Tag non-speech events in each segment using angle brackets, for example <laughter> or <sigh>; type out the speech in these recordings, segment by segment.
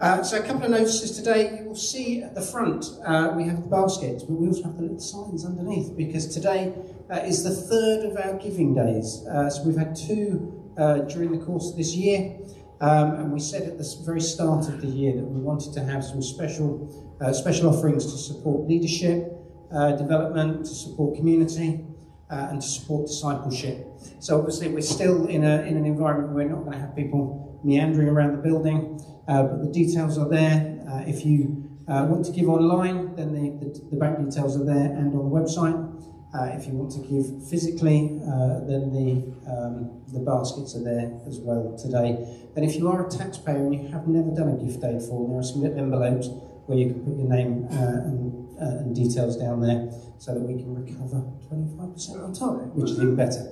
Uh, so a couple of notices today. You will see at the front uh, we have the baskets, but we also have the little signs underneath because today uh, is the third of our giving days. Uh, so we've had two uh, during the course of this year, um, and we said at the very start of the year that we wanted to have some special uh, special offerings to support leadership, development, to support community, and to support discipleship. So obviously we're still in, a, in an environment where we're not going to have people meandering around the building. Uh, but the details are there. Uh, if you uh, want to give online, then the, the, the, bank details are there and on the website. Uh, if you want to give physically, uh, then the, um, the baskets are there as well today. And if you are a taxpayer and you have never done a gift aid form, there are some envelopes where you can put your name and, and details down there so that we can recover 25% on top, which is even better.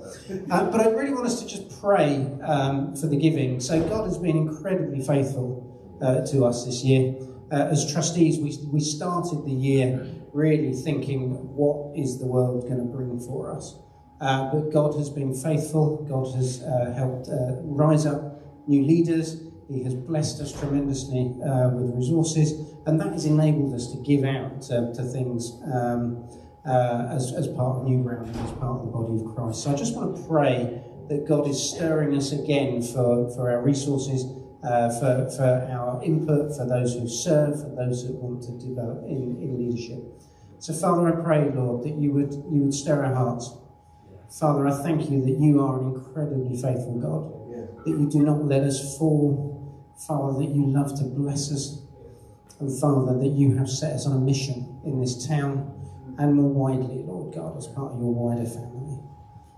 Uh, but I really want us to just pray um, for the giving. So God has been incredibly faithful uh, to us this year. Uh, as trustees, we, we started the year really thinking, what is the world going to bring for us? Uh, but God has been faithful. God has uh, helped uh, rise up new leaders. He has blessed us tremendously uh, with resources, and that has enabled us to give out to things um, as, as part of New Ground, as part of the body of Christ. So I just want to pray that God is stirring us again for, for our resources uh, for, for our input, for those who serve, for those that want to develop in, in leadership. So, Father, I pray, Lord, that you would, you would stir our hearts. Father, I thank you that you are an incredibly faithful God, that you do not let us fall. Father, that you love to bless us. And Father, that you have set us on a mission in this town and more widely, Lord God, as part of your wider family.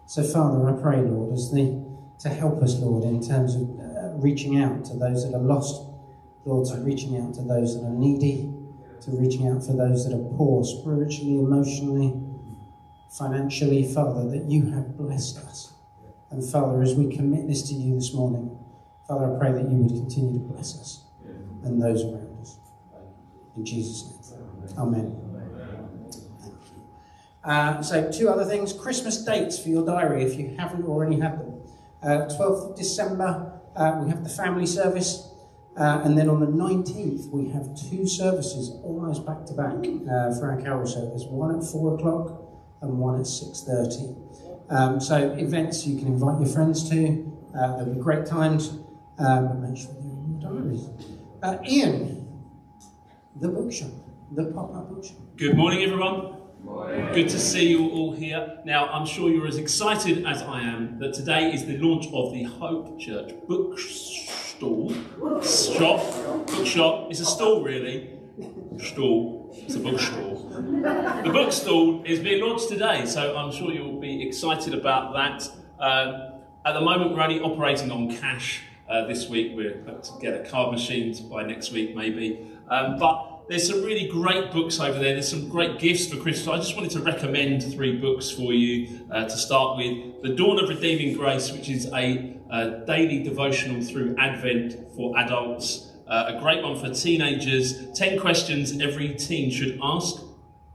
So, Father, I pray, Lord, as the to help us, Lord, in terms of reaching out to those that are lost, Lord, to reaching out to those that are needy, to reaching out for those that are poor, spiritually, emotionally, financially, Father, that you have blessed us. And Father, as we commit this to you this morning, Father, I pray that you would continue to bless us and those around us. In Jesus' name. Amen. Uh, so, two other things Christmas dates for your diary if you haven't already had them. Uh, 12th of December, uh, we have the family service. Uh, and then on the 19th, we have two services almost back to back uh, for our carol service one at 4 o'clock and one at 6.30. Um, so, events you can invite your friends to. Uh, there'll be great times, um, but make sure they're in your diaries. Uh, Ian, the bookshop, the pop up bookshop. Good morning, everyone. Good to see you all here. Now, I'm sure you're as excited as I am that today is the launch of the Hope Church bookstall, shop, bookshop. It's a stall, really. Stall. It's a bookstall. The bookstall is being launched today, so I'm sure you'll be excited about that. Um, at the moment, we're only operating on cash. Uh, this week, we're to get a card machine by next week, maybe. Um, but there's some really great books over there. There's some great gifts for Christmas. I just wanted to recommend three books for you uh, to start with. The Dawn of Redeeming Grace, which is a, a daily devotional through Advent for adults. Uh, a great one for teenagers. 10 questions every teen should ask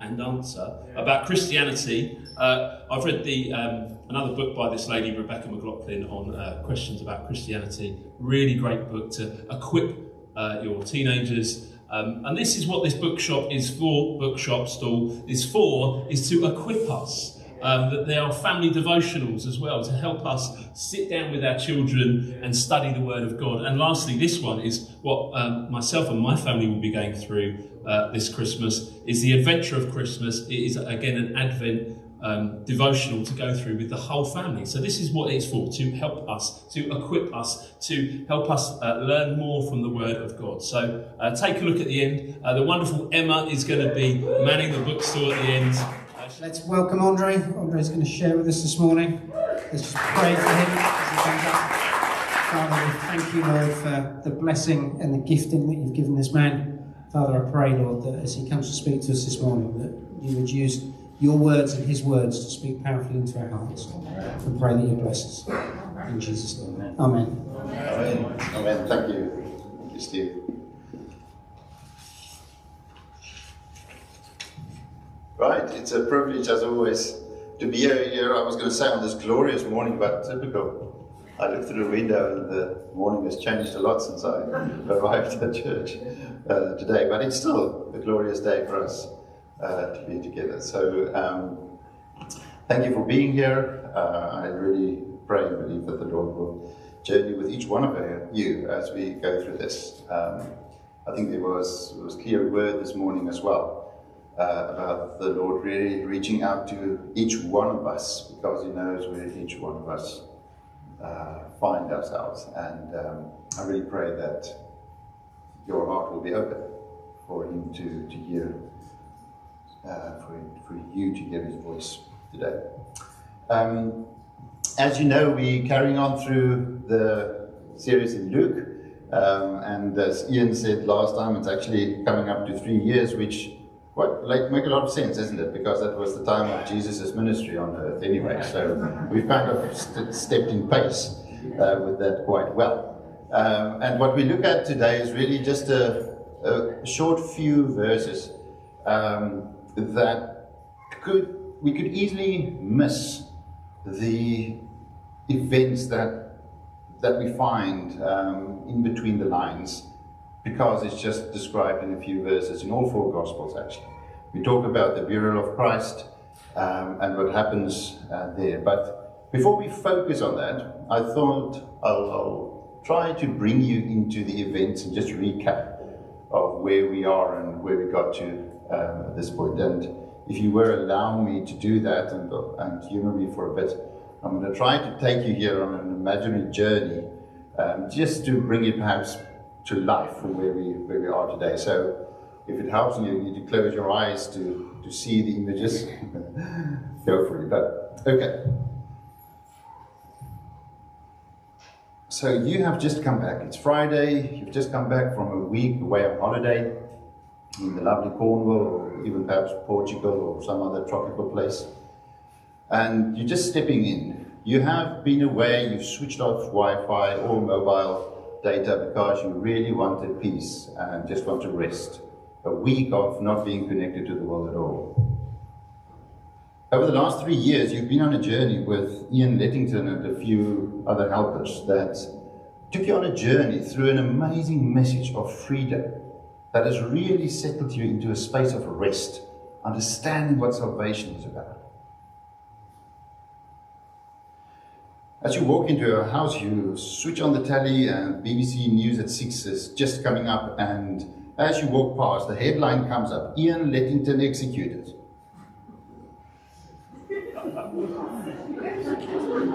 and answer about Christianity. Uh, I've read the um, another book by this lady, Rebecca McLaughlin, on uh, questions about Christianity. Really great book to equip uh, your teenagers um, and this is what this bookshop is for, bookshop stall is for, is to equip us. Um, that there are family devotionals as well to help us sit down with our children and study the Word of God. And lastly, this one is what um, myself and my family will be going through uh, this Christmas is the Adventure of Christmas. It is again an Advent um, devotional to go through with the whole family. So this is what it's for, to help us, to equip us, to help us uh, learn more from the Word of God. So uh, take a look at the end. Uh, the wonderful Emma is going to be manning the bookstore at the end. Let's welcome Andre. Andre is going to share with us this morning. Let's just pray for him Father, we thank you, Lord, for the blessing and the gifting that you've given this man. Father, I pray, Lord, that as he comes to speak to us this morning, that you would use your words and his words to speak powerfully into our hearts. We pray that you bless us. In Jesus' name. Amen. Amen. Amen. Thank you. Thank you, Steve. Right, it's a privilege as always to be here. I was going to say on this glorious morning, but typical. I looked through the window and the morning has changed a lot since I <laughs> arrived at church uh, today, but it's still a glorious day for us uh, to be together. So um, thank you for being here. Uh, I really pray and believe that the Lord will journey with each one of you as we go through this. Um, I think there was, was clear word this morning as well uh, about the Lord really reaching out to each one of us because He knows where each one of us uh, find ourselves. And um, I really pray that your heart will be open for Him to, to hear, for, for you to hear His voice today. Um, as you know, we're carrying on through the series in Luke. Um, and as Ian said last time, it's actually coming up to three years, which what, like, make a lot of sense, isn't it? Because that was the time of Jesus' ministry on earth anyway. So we've kind of st- stepped in pace uh, with that quite well. Um, and what we look at today is really just a, a short few verses um, that could we could easily miss the events that that we find um, in between the lines because it's just described in a few verses in all four Gospels, actually. We talk about the burial of Christ um, and what happens uh, there. But before we focus on that, I thought I'll, I'll, try to bring you into the events and just recap of where we are and where we got to um, at this point. And if you were allow me to do that and, and humor me for a bit, I'm going to try to take you here on an imaginary journey um, just to bring it perhaps to life from where we where we are today. So if it helps you, you need to close your eyes to, to see the images. Go for it. But okay. So you have just come back. It's Friday. You've just come back from a week away on holiday in the lovely Cornwall, or even perhaps Portugal or some other tropical place. And you're just stepping in. You have been away. You've switched off Wi-Fi or mobile data because you really wanted peace and just want to rest. A week of not being connected to the world at all. Over the last three years, you've been on a journey with Ian Lettington and a few other helpers that took you on a journey through an amazing message of freedom that has really settled you into a space of rest, understanding what salvation is about. As you walk into a house, you switch on the telly and BBC News at 6 is just coming up and as you walk past, the headline comes up, Ian Lettington executed.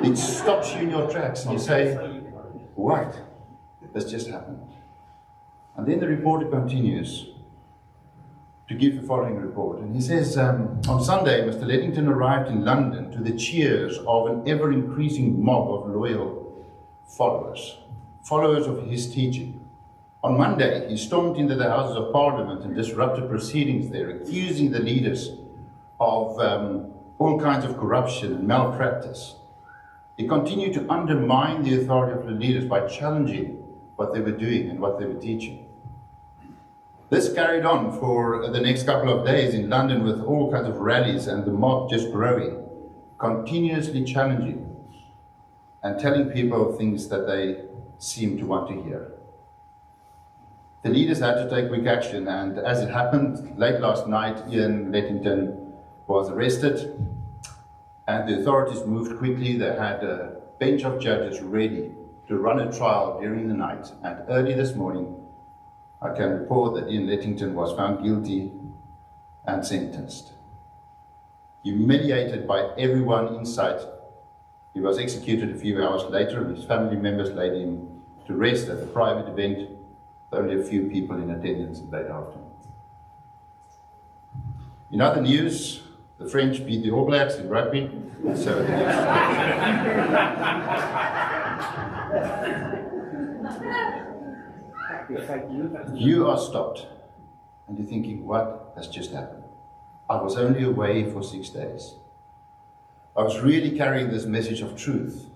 it stops you in your tracks and you say, what? This just happened. And then the reporter continues to give the following report. And he says, um, On Sunday, Mr. Lettington arrived in London to the cheers of an ever increasing mob of loyal followers, followers of his teaching. On Monday, he stormed into the Houses of Parliament and disrupted proceedings there, accusing the leaders of um, all kinds of corruption and malpractice. He continued to undermine the authority of the leaders by challenging what they were doing and what they were teaching. This carried on for the next couple of days in London with all kinds of rallies and the mob just growing, continuously challenging and telling people things that they seem to want to hear. The leaders had to take quick action, and as it happened, late last night, Ian Lettington was arrested, and the authorities moved quickly. They had a bench of judges ready to run a trial during the night, and early this morning, I can report that Ian Lettington was found guilty and sentenced. Humiliated by everyone in sight, he was executed a few hours later, and his family members laid him to rest at a private event with only a few people in attendance late afternoon. In other news, the French beat the All Blacks in rugby, so <laughs> You are stopped and you're thinking, what has just happened? I was only away for six days. I was really carrying this message of truth.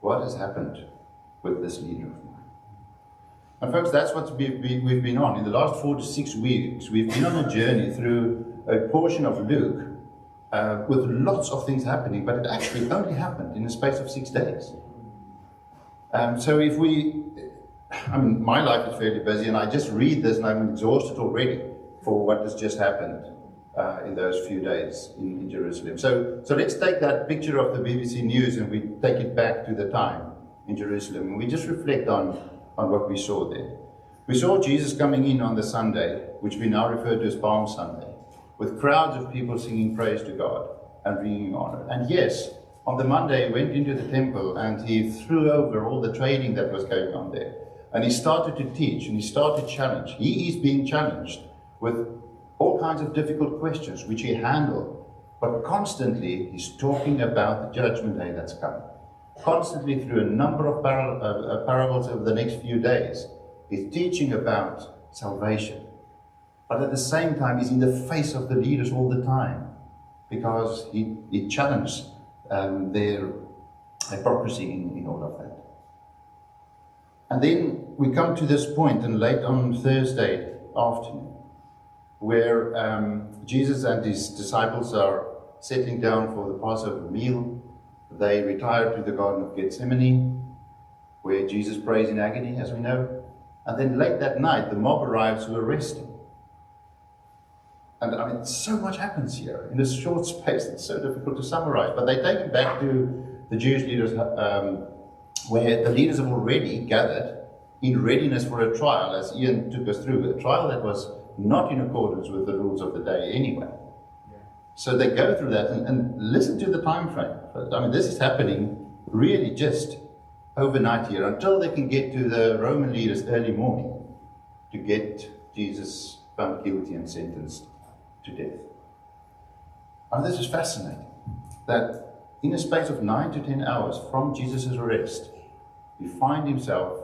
What has happened with this leader of mine? And, folks, that's what we've been on. In the last four to six weeks, we've been on a journey through a portion of Luke uh, with lots of things happening, but it actually only happened in the space of six days. Um, so if we, I mean, my life is fairly busy, and I just read this and I'm exhausted already for what has just happened uh, in those few days in, in, Jerusalem. So, so let's take that picture of the BBC News and we take it back to the time in Jerusalem, and we just reflect on, on what we saw there. We saw Jesus coming in on the Sunday, which we now refer to as Palm Sunday, with crowds of people singing praise to God and bringing honor. And yes, on the Monday, he went into the temple and he threw over all the trading that was going on there. And he started to teach and he started to challenge. He is being challenged with all kinds of difficult questions, which he handled. But constantly, he's talking about the judgment day that's coming. Constantly, through a number of par- uh, uh, parables over the next few days, he's teaching about salvation. But at the same time, he's in the face of the leaders all the time because he, he challenged um, their hypocrisy in, in all of that. And then we come to this point, and late on Thursday afternoon, where um, Jesus and his disciples are sitting down for the Passover meal. They retire to the Garden of Gethsemane, where Jesus prays in agony, as we know. And then late that night, the mob arrives to arrest him. And I mean, so much happens here in this short space. It's so difficult to summarize. But they take it back to the Jewish leaders, um, where the leaders have already gathered in readiness for a trial, as Ian took us through, a trial that was not in accordance with the rules of the day anyway. So they go through that and, and listen to the time frame. I mean, this is happening really just overnight here until they can get to the Roman leaders early morning to get Jesus found guilty and sentenced to death. And this is fascinating that in a space of nine to ten hours from Jesus' arrest, he find himself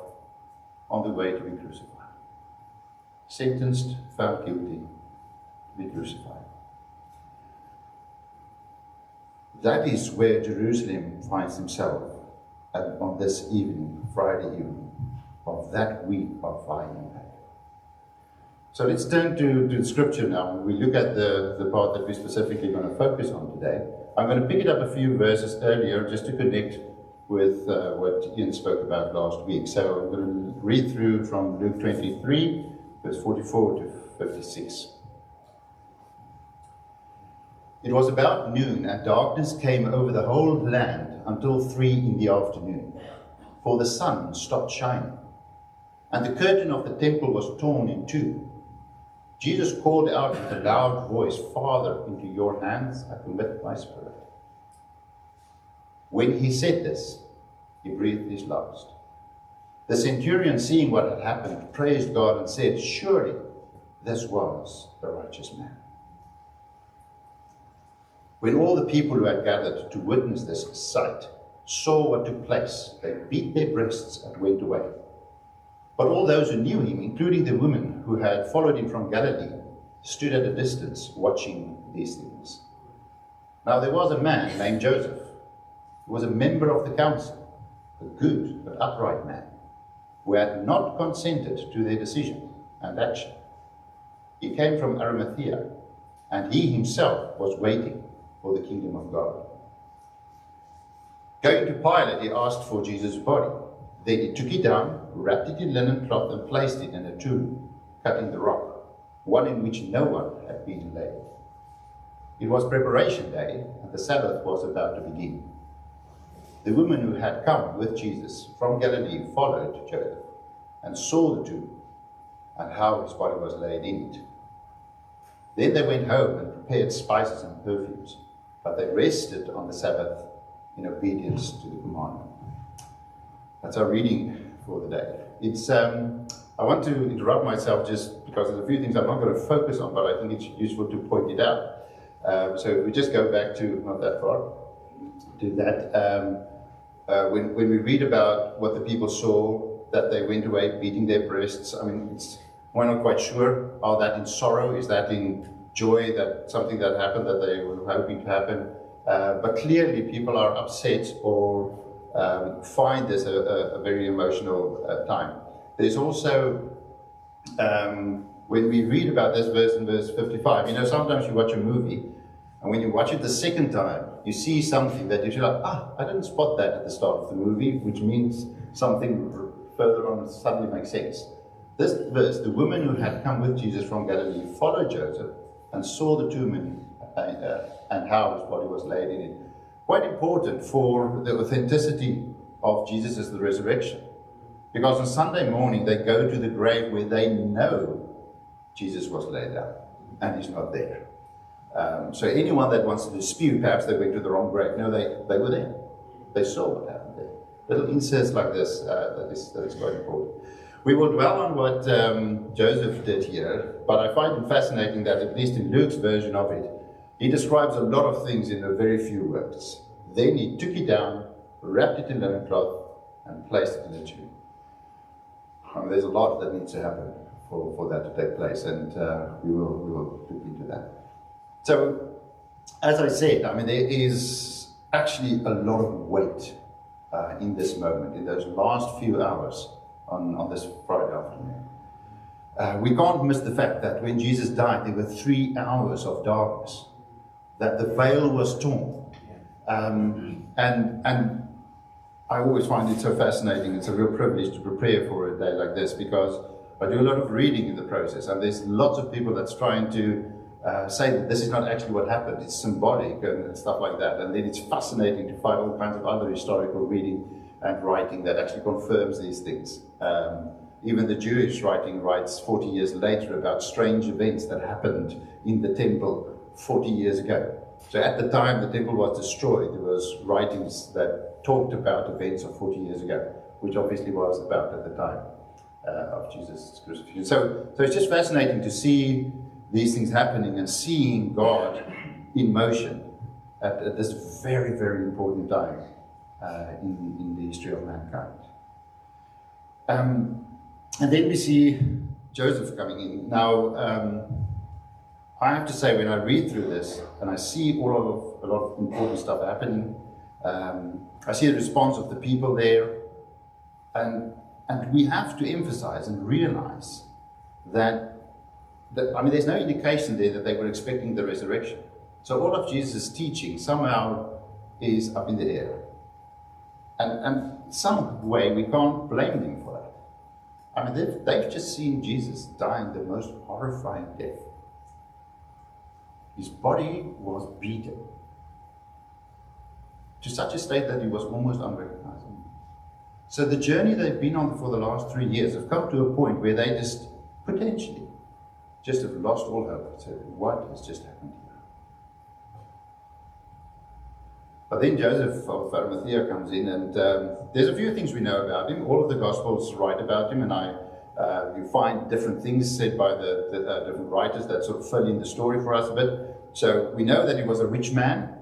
on the way to be crucified. Sentenced, found guilty, to be crucified. That is where Jerusalem finds himself on this evening, Friday evening, of that week of back. So let's turn to, to the scripture now. We look at the, the part that we're specifically going to focus on today. I'm going to pick it up a few verses earlier just to connect with uh, what Ian spoke about last week. So I'm going to read through from Luke 23, verse 44 to 56. It was about noon, and darkness came over the whole land until three in the afternoon, for the sun stopped shining, and the curtain of the temple was torn in two. Jesus called out with a loud voice, Father, into your hands I commit my spirit. When he said this, he breathed his last. The centurion, seeing what had happened, praised God and said, Surely this was the righteous man. When all the people who had gathered to witness this sight saw what took place, they beat their breasts and went away. But all those who knew him, including the women who had followed him from Galilee, stood at a distance watching these things. Now there was a man named Joseph, who was a member of the council, a good but upright man, who had not consented to their decision and action. He came from Arimathea, and he himself was waiting for the kingdom of God. Going to Pilate, he asked for Jesus' body. Then he took it down, wrapped it in linen cloth, and placed it in a tomb cut in the rock, one in which no one had been laid. It was preparation day, and the Sabbath was about to begin. The women who had come with Jesus from Galilee followed Joseph and saw the tomb and how his body was laid in it. Then they went home and prepared spices and perfumes, but they rested on the Sabbath in obedience to the commandment. That's our reading for the day. It's um, I want to interrupt myself just because there's a few things I'm not going to focus on, but I think it's useful to point it out. Um, so we just go back to not that far, to that. Um, uh, when, when we read about what the people saw, that they went away beating their breasts, I mean, we're not quite sure. Are that in sorrow? Is that in joy that something that happened that they were hoping to happen? Uh, but clearly, people are upset or um, find this a, a, a very emotional uh, time. There's also, um, when we read about this verse in verse 55, you know, sometimes you watch a movie, and when you watch it the second time, you see something that you're like, ah, I didn't spot that at the start of the movie, which means something further on suddenly makes sense. This verse, the woman who had come with Jesus from Galilee followed Joseph and saw the tomb and, uh, uh, and how his body was laid in it. Quite important for the authenticity of Jesus as the resurrection. Because on Sunday morning they go to the grave where they know Jesus was laid down and he's not there. Um, so anyone that wants to dispute, perhaps they went to the wrong grave. No, they, they were there. They saw what happened there. Little inserts like this uh, that, is, that is quite important. We will dwell on what um, Joseph did here, but I find it fascinating that, at least in Luke's version of it, he describes a lot of things in a very few words. Then he took it down, wrapped it in linen cloth, and placed it in the tomb. I mean, there's a lot that needs to happen for, for that to take place, and uh, we, will, we will look into that. So, as I said, I mean, there is actually a lot of weight uh, in this moment, in those last few hours on, on this Friday afternoon. Uh, we can't miss the fact that when Jesus died, there were three hours of darkness, that the veil was torn. Um, and, and I always find it so fascinating. It's a real privilege to prepare for a day like this because I do a lot of reading in the process, and there's lots of people that's trying to uh, say that this is not actually what happened, it's symbolic and stuff like that. And then it's fascinating to find all kinds of other historical reading and writing that actually confirms these things. Um, even the Jewish writing writes 40 years later about strange events that happened in the temple 40 years ago. So at the time the temple was destroyed, there was writings that talked about events of 40 years ago, which obviously was about at the time uh, of Jesus' crucifixion. So, so it's just fascinating to see these things happening and seeing God in motion at, at this very, very important time uh, in, in the history of mankind. Um, and then we see Joseph coming in. Now, um, I have to say, when I read through this and I see all of a lot of important stuff happening, um, I see the response of the people there, and and we have to emphasize and realize that, that I mean, there's no indication there that they were expecting the resurrection. So all of Jesus' teaching somehow is up in the air, and and some way we can't blame them for that. I mean, they've, they've just seen Jesus dying the most horrifying death. His body was beaten to such a state that he was almost unrecognizable. So the journey they've been on for the last three years have come to a point where they just potentially just have lost all hope. So what has just happened here? But then Joseph of Arimathea comes in, and um, there's a few things we know about him. All of the Gospels write about him, and I uh, you find different things said by the, the uh, different writers that sort of fill in the story for us a bit. So we know that he was a rich man.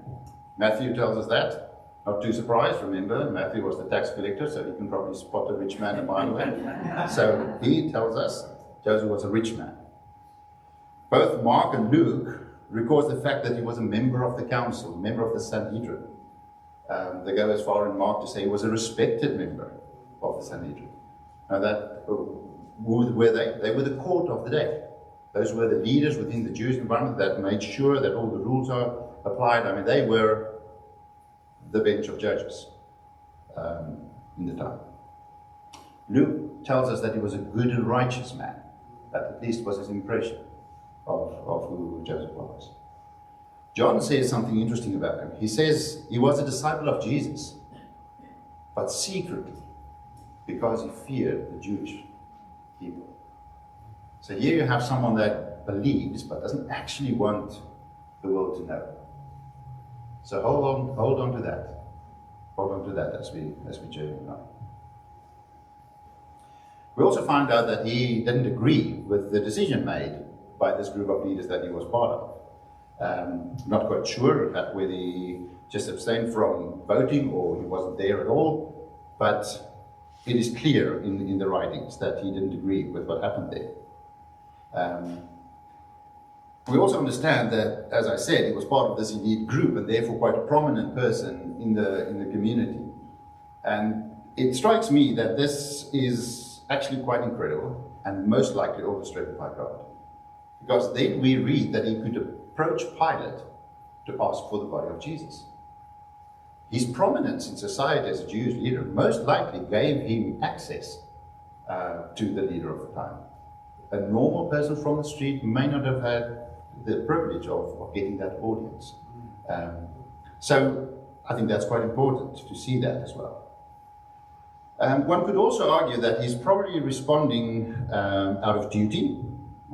Matthew tells us that. Not too surprised, remember, Matthew was the tax collector, so he can probably spot a rich man a mile away. So he tells us Joseph was a rich man. Both Mark and Luke records the fact that he was a member of the council, a member of the Sanhedrin. Um, they go as far in Mark to say he was a respected member of the Sanhedrin. Now that who were they? They were the court of the day. Those were the leaders within the Jewish environment that made sure that all the rules are applied. I mean, they were the bench of judges um, in the time. Luke tells us that he was a good and righteous man. That at least was his impression of, of who Joseph was. John says something interesting about him. He says he was a disciple of Jesus, but secretly, because he feared the Jewish people. So here you have someone that believes but doesn't actually want the world to know. So hold on, hold on to that. Hold on to that as we as we journey along. We also found out that he didn't agree with the decision made by this group of leaders that he was part of. Um, not quite sure whether he just abstained from voting or he wasn't there at all, but it is clear in, in the writings that he didn't agree with what happened there. Um, we also understand that, as I said, he was part of this elite group and therefore quite a prominent person in the, in the community. And it strikes me that this is actually quite incredible and most likely orchestrated by God. Because then we read that he could approach Pilate to ask for the body of Jesus. His prominence in society as a Jewish leader most likely gave him access uh, to the leader of the time. A normal person from the street may not have had the privilege of, of getting that audience. Um, so I think that's quite important to see that as well. Um, one could also argue that he's probably responding um, out of duty.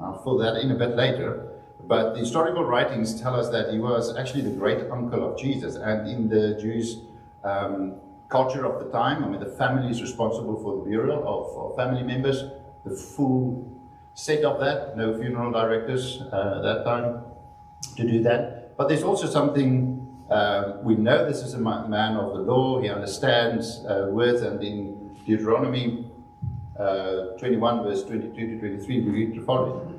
I'll fill that in a bit later. But the historical writings tell us that he was actually the great uncle of Jesus. And in the Jewish um, culture of the time, I mean, the family is responsible for the burial of, of family members, the full set of that, no funeral directors uh, at that time to do that. But there's also something um, we know this is a man of the law, he understands uh, and in Deuteronomy uh, 21, verse 22 to 23, we read the following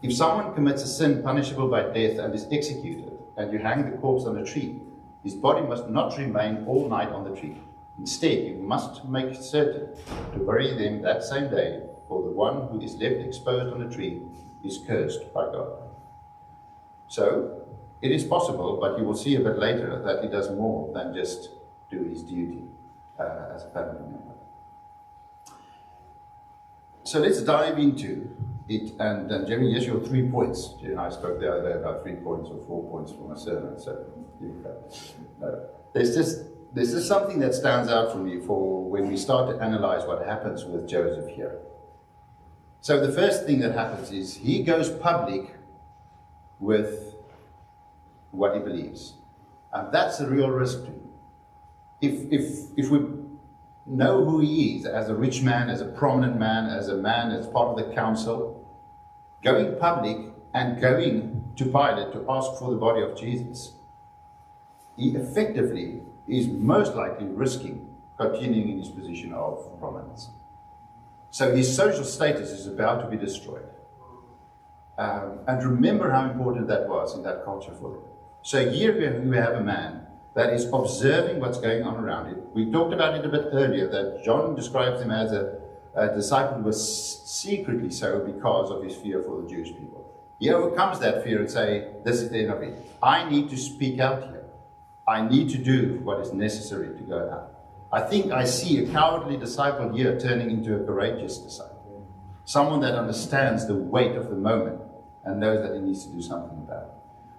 If someone commits a sin punishable by death and is executed, and you hang the corpse on a tree, his body must not remain all night on the tree. Instead, you must make certain to bury them that same day, for the one who is left exposed on a tree is cursed by God. So, it is possible, but you will see a bit later that he does more than just do his duty uh, as a family member. So let's dive into it. And, and Jeremy, yes, your three points. Jeremy and I spoke the other day about three points or four points for my sermon. So you no. there's just there's just something that stands out for me for when we start to analyze what happens with Joseph here. So the first thing that happens is he goes public with what he believes. And that's a real risk to him. If, if, if we know who he is as a rich man, as a prominent man, as a man as part of the council, going public and going to Pilate to ask for the body of Jesus, he effectively is most likely risking continuing in his position of prominence. So his social status is about to be destroyed. Um, and remember how important that was in that culture for them. So here we have a man that is observing what's going on around him. We talked about it a bit earlier that John describes him as a, a disciple who was secretly so because of his fear for the Jewish people. He overcomes that fear and say, "This is the end of it. I need to speak out here. I need to do what is necessary to go out." I think I see a cowardly disciple here turning into a courageous disciple, someone that understands the weight of the moment and knows that he needs to do something about it.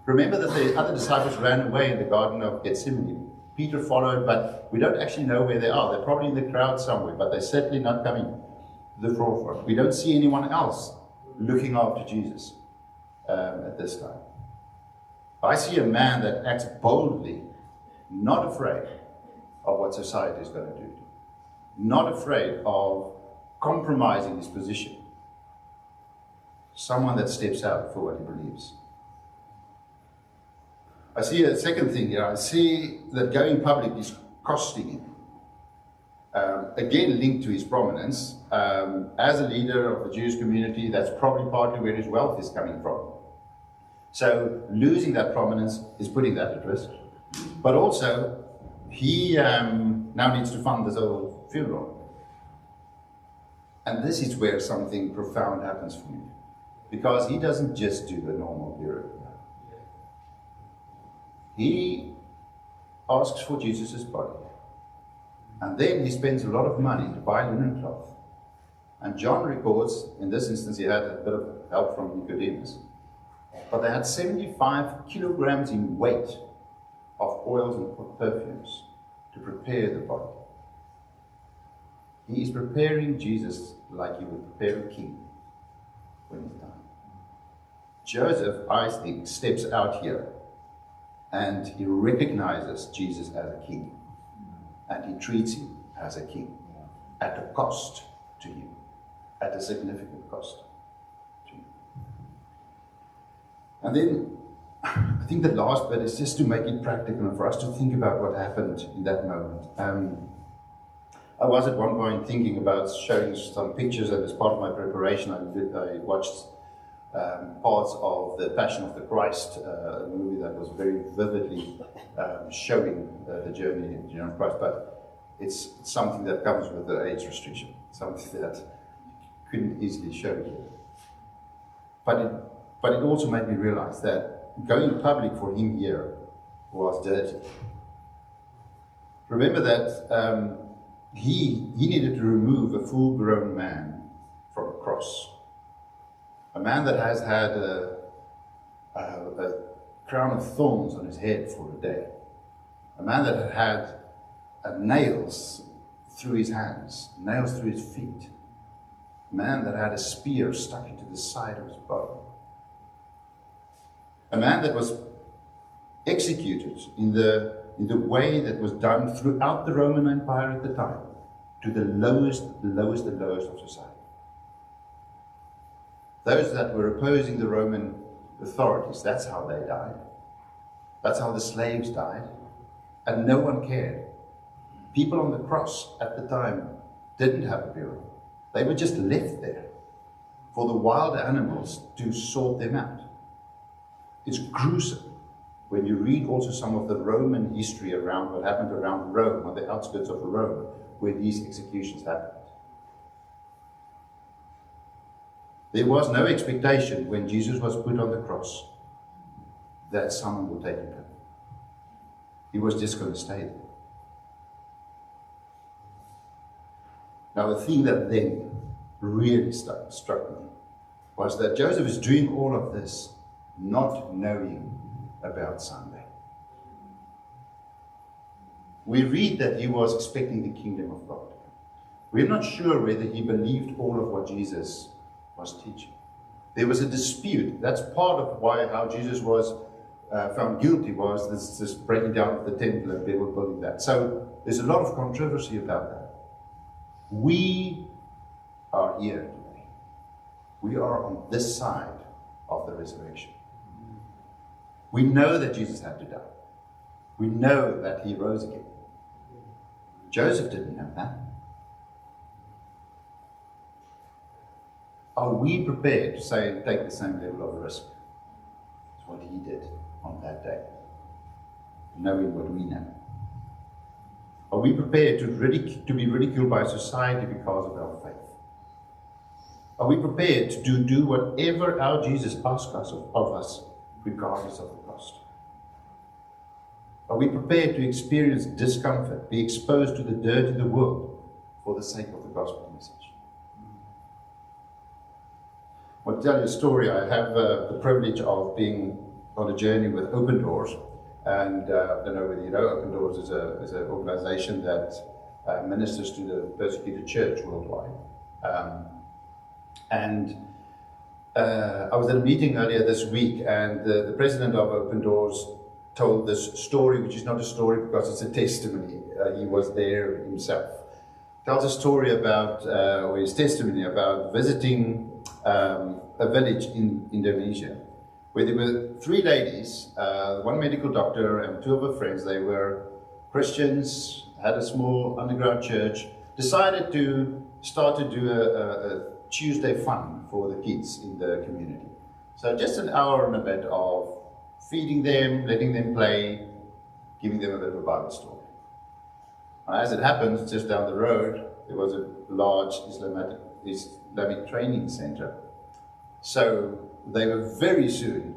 Remember that the other disciples ran away in the Garden of Gethsemane. Peter followed, but we don't actually know where they are. They're probably in the crowd somewhere, but they're certainly not coming to the forefront. We don't see anyone else looking after Jesus um, at this time. I see a man that acts boldly, not afraid of what society is going to do, not afraid of compromising his position. Someone that steps out for what he believes. I see a second thing here. I see that going public is costing him. Um, again, linked to his prominence. Um, as a leader of the Jewish community, that's probably partly where his wealth is coming from. So losing that prominence is putting that at risk. But also, he um, now needs to fund this whole funeral. And this is where something profound happens for me. Because he doesn't just do the normal burial. He asks for Jesus' body. And then he spends a lot of money to buy linen cloth. And John records, in this instance, he had a bit of help from Nicodemus. But they had 75 kilograms in weight of oils and perfumes to prepare the body. He is preparing Jesus like he would prepare a king when he's done. Joseph, I think, steps out here and he recognizes Jesus as a king. And he treats him as a king at a cost to him, at a significant cost to him. And then I think the last bit is just to make it practical and for us to think about what happened in that moment. Um, I was at one point thinking about showing some pictures, and as part of my preparation, I, did, I watched um, parts of the Passion of the Christ, uh, a movie that was very vividly um, showing uh, the journey, of Christ. But it's something that comes with the age restriction, something that couldn't easily show here. But it, but it also made me realize that going public for him here was dirty. Remember that um, he, he needed to remove a full grown man from a cross. A man that has had a, a, a crown of thorns on his head for a day. A man that had had uh, nails through his hands, nails through his feet. A man that had a spear stuck into the side of his body. A man that was executed in the, in the way that was done throughout the Roman Empire at the time, to the lowest, the lowest, the lowest of society. Those that were opposing the Roman authorities, that's how they died. That's how the slaves died. And no one cared. People on the cross at the time didn't have a burial. They were just left there for the wild animals to sort them out. It's gruesome when you read also some of the Roman history around what happened around Rome, on the outskirts of Rome, where these executions happened. There was no expectation when Jesus was put on the cross that someone would take him. He was just going to stay there. Now, the thing that then really struck, struck me was that Joseph is doing all of this not knowing about Sunday. We read that he was expecting the kingdom of God. We're not sure whether he believed all of what Jesus was teaching. There was a dispute. That's part of why how Jesus was uh, found guilty was this, this breaking down of the temple and people building that. So there's a lot of controversy about that. We are here today. We are on this side of the resurrection. We know that Jesus had to die. We know that he rose again. Joseph didn't know that. Are we prepared to say take the same level of risk as what he did on that day, knowing what we know? Are we prepared to, ridic- to be ridiculed by society because of our faith? Are we prepared to do, do whatever our Jesus asks us of, of us, regardless of the cost? Are we prepared to experience discomfort, be exposed to the dirt of the world for the sake of the gospel want to tell you a story. I have uh, the privilege of being on a journey with Open Doors. And uh, I don't know whether you know, Open Doors is, a, is an organization that uh, ministers to the persecuted church worldwide. Um, and uh, I was at a meeting earlier this week, and the, the president of Open Doors told this story, which is not a story because it's a testimony. Uh, he was there himself. Tells a story about, uh, or his testimony about visiting um, a village in Indonesia where there were three ladies, uh, one medical doctor and two of her friends. They were Christians, had a small underground church, decided to start to do a, a, a Tuesday fun for the kids in the community. So just an hour and a bit of feeding them, letting them play, giving them a bit of a Bible story. as it happens, just down the road, there was a large Islamic, Islamic training center. So they were very soon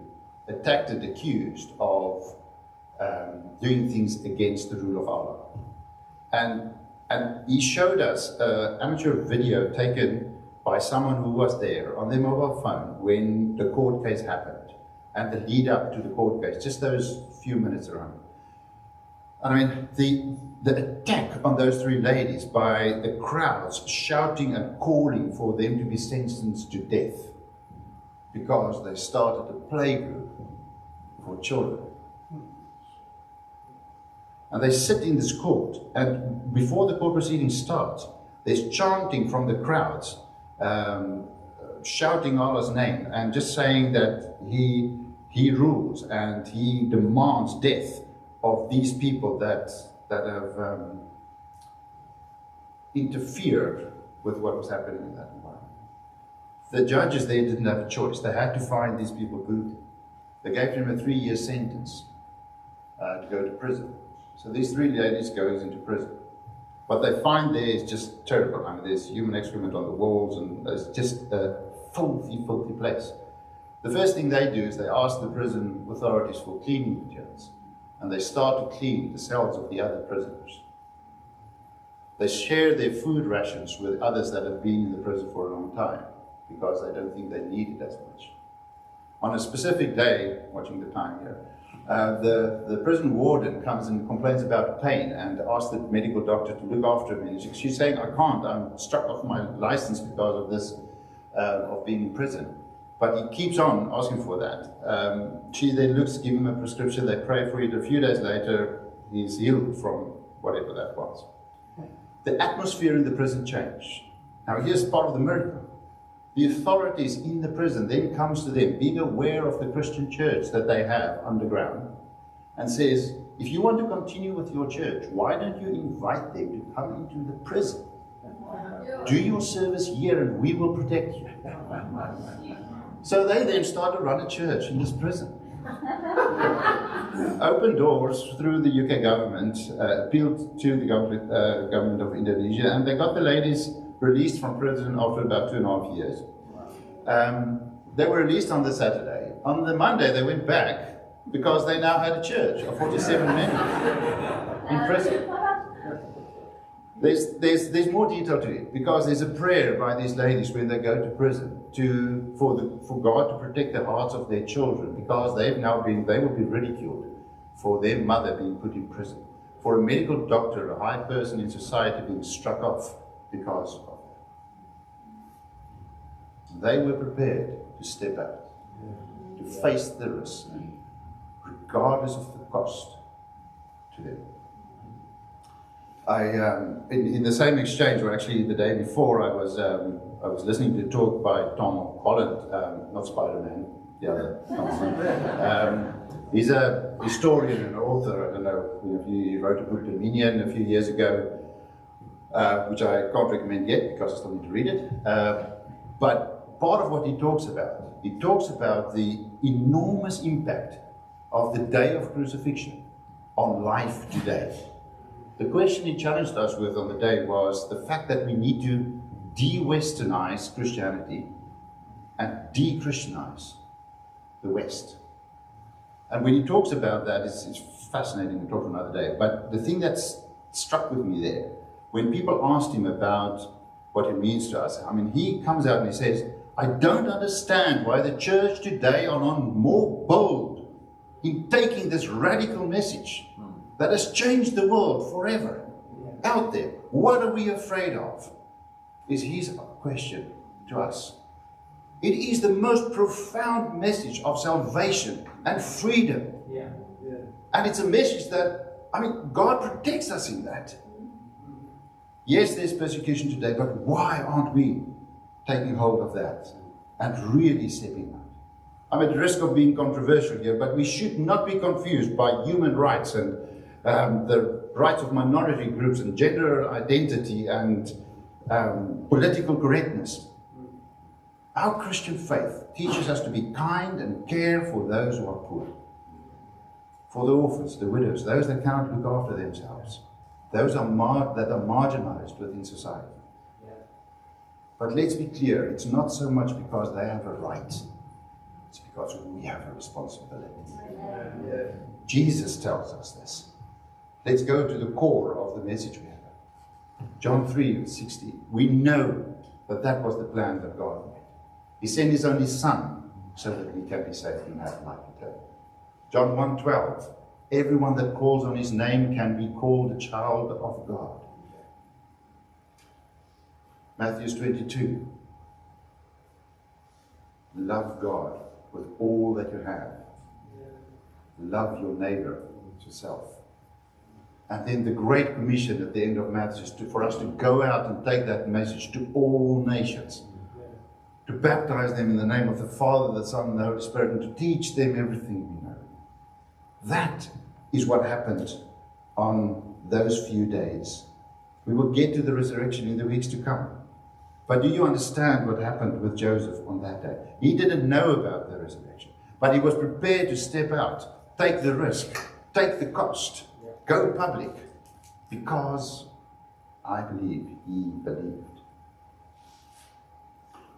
attacked and accused of um, doing things against the rule of Allah. And, and he showed us an amateur video taken by someone who was there on their mobile phone when the court case happened and the lead up to the court case, just those few minutes around. And I mean, the, the attack on those three ladies by the crowds shouting and calling for them to be sentenced to death because they started a play group for children. And they sit in this court, and before the court proceedings start, there's chanting from the crowds, um, shouting Allah's name, and just saying that He He rules and He demands death of these people that that have um, interfered with what was happening in that environment. The judges there didn't have a choice; they had to find these people guilty. They gave them a three-year sentence uh, to go to prison. So these three ladies goes into prison. What they find there is just terrible. I mean, there's human excrement on the walls, and it's just a filthy, filthy place. The first thing they do is they ask the prison authorities for cleaning materials, and they start to clean the cells of the other prisoners. They share their food rations with others that have been in the prison for a long time because they don't think they need it as much. On a specific day, watching the time here, uh, the, the prison warden comes and complains about pain and asks the medical doctor to look after him. And she's saying, I can't, I'm struck off my license because of this, uh, of being in prison. But he keeps on asking for that. Um, she then looks, give him a prescription, they pray for it. A few days later, he's healed from whatever that was. The atmosphere in the prison changed. Now, here's part of the miracle. The authorities in the prison then comes to them, being aware of the Christian church that they have underground, and says, if you want to continue with your church, why don't you invite them to come into the prison? Do your service here and we will protect you. <laughs> So they then started to run a church in this prison. <laughs> Open doors through the UK government, uh, appealed to the government, uh, government of Indonesia, and they got the ladies released from prison after about two and a half years. Um, they were released on the Saturday. On the Monday, they went back because they now had a church of 47 men <laughs> in prison. There's, there's, there's more detail to it because there's a prayer by these ladies when they go to prison to, for, the, for God to protect the hearts of their children because they've now been, they will be ridiculed for their mother being put in prison. For a medical doctor, a high person in society being struck off because of that. They were prepared to step out, to face the risk, regardless of the cost to them. I, um, in, in, the same exchange, or actually the day before, I was um, I was listening to a talk by Tom Holland, um, not Spider-Man, the other Tom um, he's a historian and author. I don't know he wrote a book, Dominion, a few years ago, uh, which I can't recommend yet because I still need to read it. Uh, but part of what he talks about, he talks about the enormous impact of the day of crucifixion on life today. The question he challenged us with on the day was the fact that we need to de westernize Christianity and de Christianize the West. And when he talks about that, it's, it's fascinating to talk another day. But the thing that's struck with me there, when people asked him about what it means to us, I mean, he comes out and he says, I don't understand why the church today are not more bold in taking this radical message hmm. that has changed the world forever. Out there. What are we afraid of? Is his question to us. It is the most profound message of salvation and freedom. Yeah. Yeah. And it's a message that, I mean, God protects us in that. Yes, there's persecution today, but why aren't we taking hold of that and really stepping out? I'm at risk of being controversial here, but we should not be confused by human rights and um, the rights of minority groups and gender identity and um, political correctness. Our Christian faith teaches us to be kind and care for those who are poor, for the orphans, the widows, those that cannot look after themselves, those are mar- that are marginalized within society. But let's be clear, it's not so much because they have a right, it's because we have a responsibility. Yeah. Jesus tells us this. Let's go to the core of the message we have. John 3 60. We know that that was the plan that God made. He sent his only Son so that we can be saved and have life eternal. John 1 12. Everyone that calls on his name can be called a child of God. Matthew 22. Love God with all that you have. Love your neighbor as yourself. And then the Great Commission at the end of Matthew is to, for us to go out and take that message to all nations, to baptize them in the name of the Father, the Son, and the Holy Spirit, and to teach them everything we know. That is what happened on those few days. We will get to the resurrection in the weeks to come. But do you understand what happened with Joseph on that day? He didn't know about the resurrection, but he was prepared to step out, take the risk, take the cost go public because I believe he believed.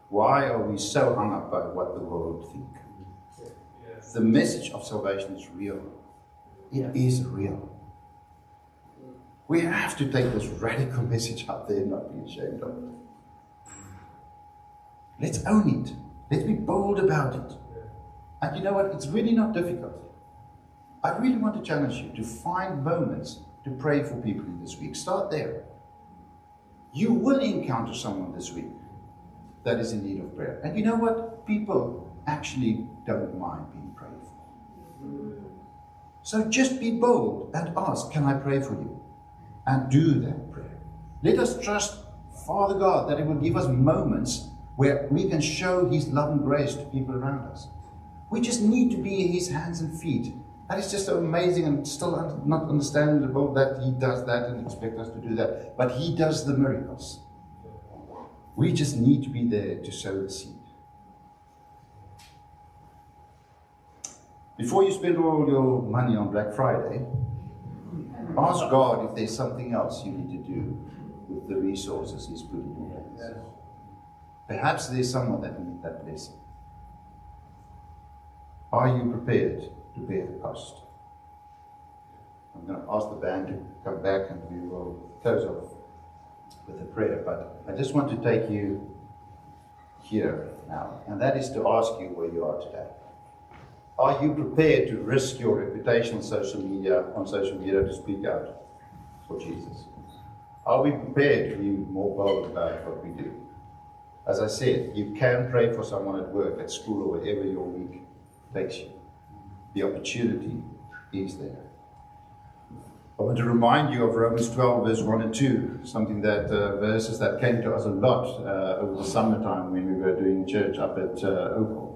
Why are we so hung up by what the world think? The message of salvation is real. It is real. We have to take this radical message out there and not be ashamed of it. Let's own it. Let's be bold about it. And you know what? It's really not difficult. I really want to challenge you to find moments to pray for people in this week. Start there. You will encounter someone this week that is in need of prayer. And you know what? People actually don't mind being prayed for. So just be bold and ask, Can I pray for you? And do that prayer. Let us trust Father God that He will give us moments where we can show His love and grace to people around us. We just need to be His hands and feet. That is just so amazing and still not understandable that He does that and expect us to do that. But He does the miracles. We just need to be there to sow the seed. Before you spend all your money on Black Friday, ask God if there's something else you need to do with the resources He's put in your hands. Perhaps there's someone that needs that blessing. Are you prepared to bear the cost? I'm going to ask the band to come back and we will close off with a prayer. But I just want to take you here now, and that is to ask you where you are today. Are you prepared to risk your reputation on social media, on social media to speak out for Jesus? Are we prepared to be more bold about what we do? As I said, you can pray for someone at work, at school, or wherever your week takes you. The opportunity is there. I want to remind you of Romans 12, verse 1 and 2, something that uh, verses that came to us a lot uh, over the summertime when we were doing church up at uh, Opal.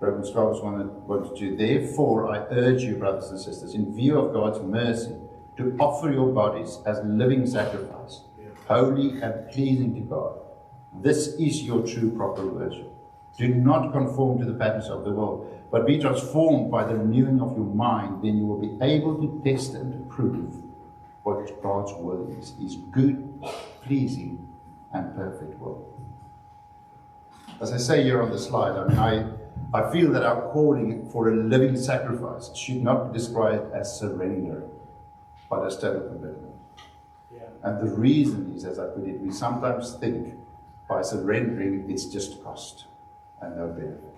Romans 12, verse 1 and 1 to 2. Therefore, I urge you, brothers and sisters, in view of God's mercy, to offer your bodies as living sacrifice, holy and pleasing to God. This is your true proper worship. Do not conform to the patterns of the world, but be transformed by the renewing of your mind. Then you will be able to test and to prove what God's will is His good, pleasing, and perfect will. As I say here on the slide, I mean, I, I feel that our calling for a living sacrifice should not be described as surrender, but as total commitment. Yeah. And the reason is, as I put it, we sometimes think by surrendering it's just cost and no benefit.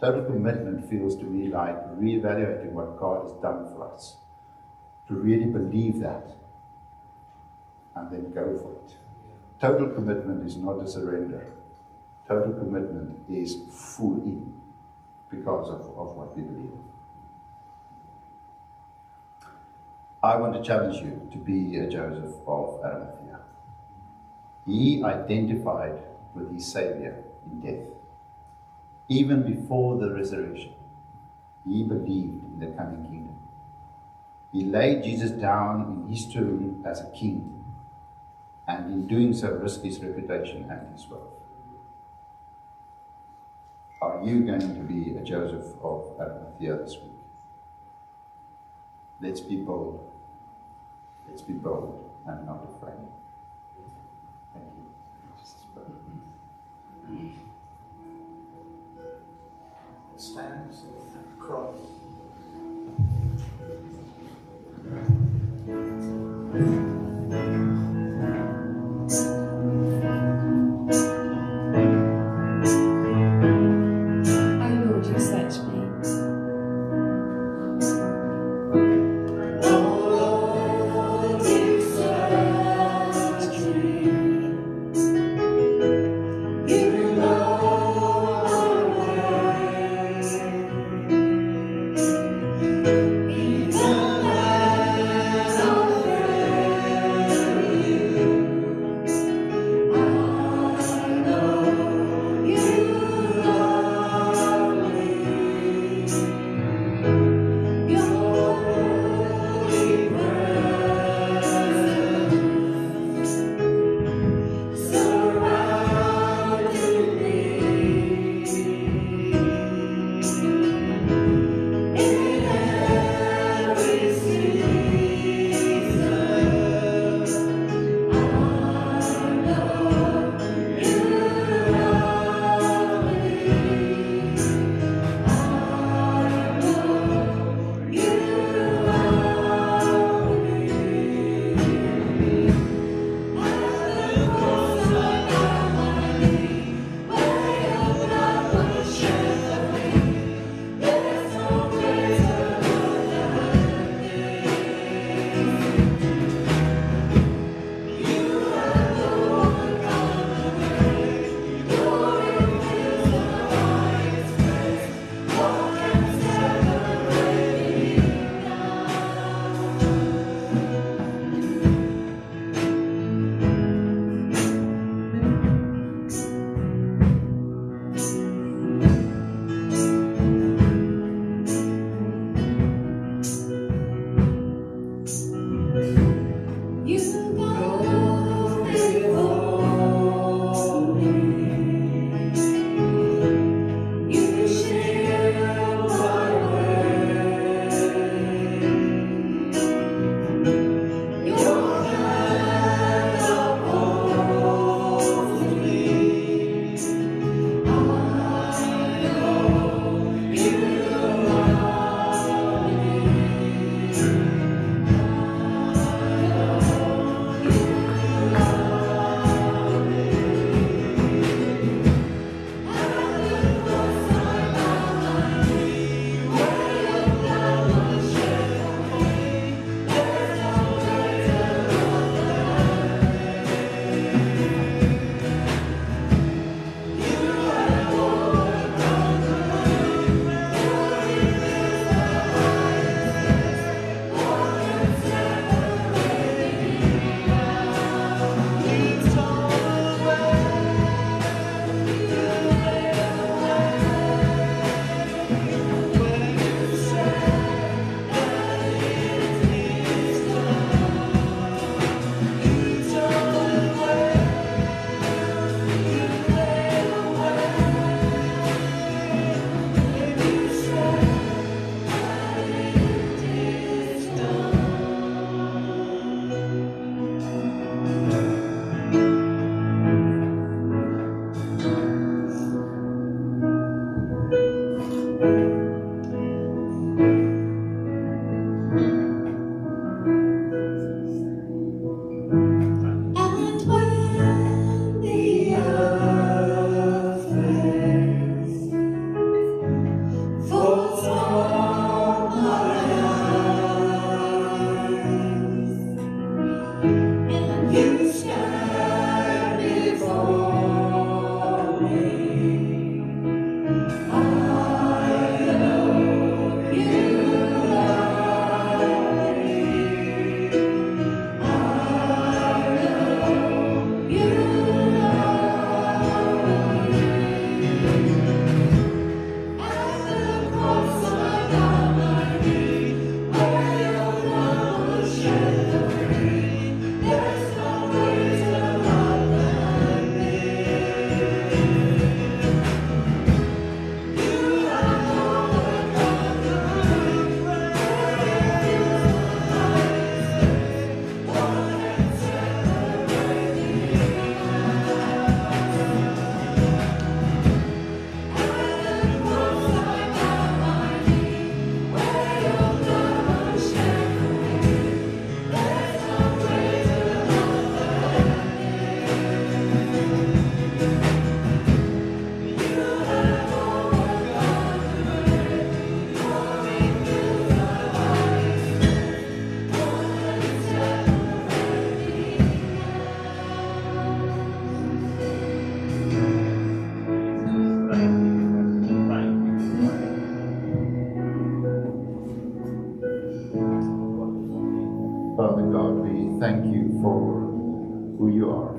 Total commitment feels to me like re-evaluating what God has done for us. To really believe that and then go for it. Total commitment is not a surrender. Total commitment is full in because of, of what we believe. I want to challenge you to be a Joseph of Arimathea. He identified with his Savior in death even before the resurrection, he believed in the coming kingdom. He laid Jesus down in his tomb as a king, and in doing so risked his reputation and his wealth. Are you going to be a Joseph of Arimathea this week? Let's be bold. Let's be bold and not afraid. Stands and cross.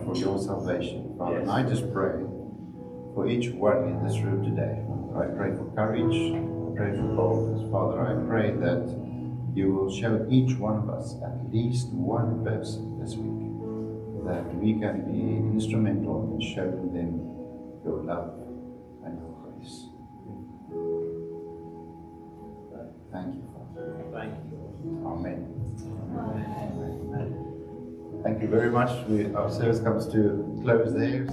For your salvation, Father. And I just pray for each one in this room today. I pray for courage, I pray for boldness. Father, I pray that you will show each one of us at least one person this week that we can be instrumental in showing them your love and your grace. Thank you, Father. Thank you. Amen. Amen. Thank you very much. We, our service comes to close there.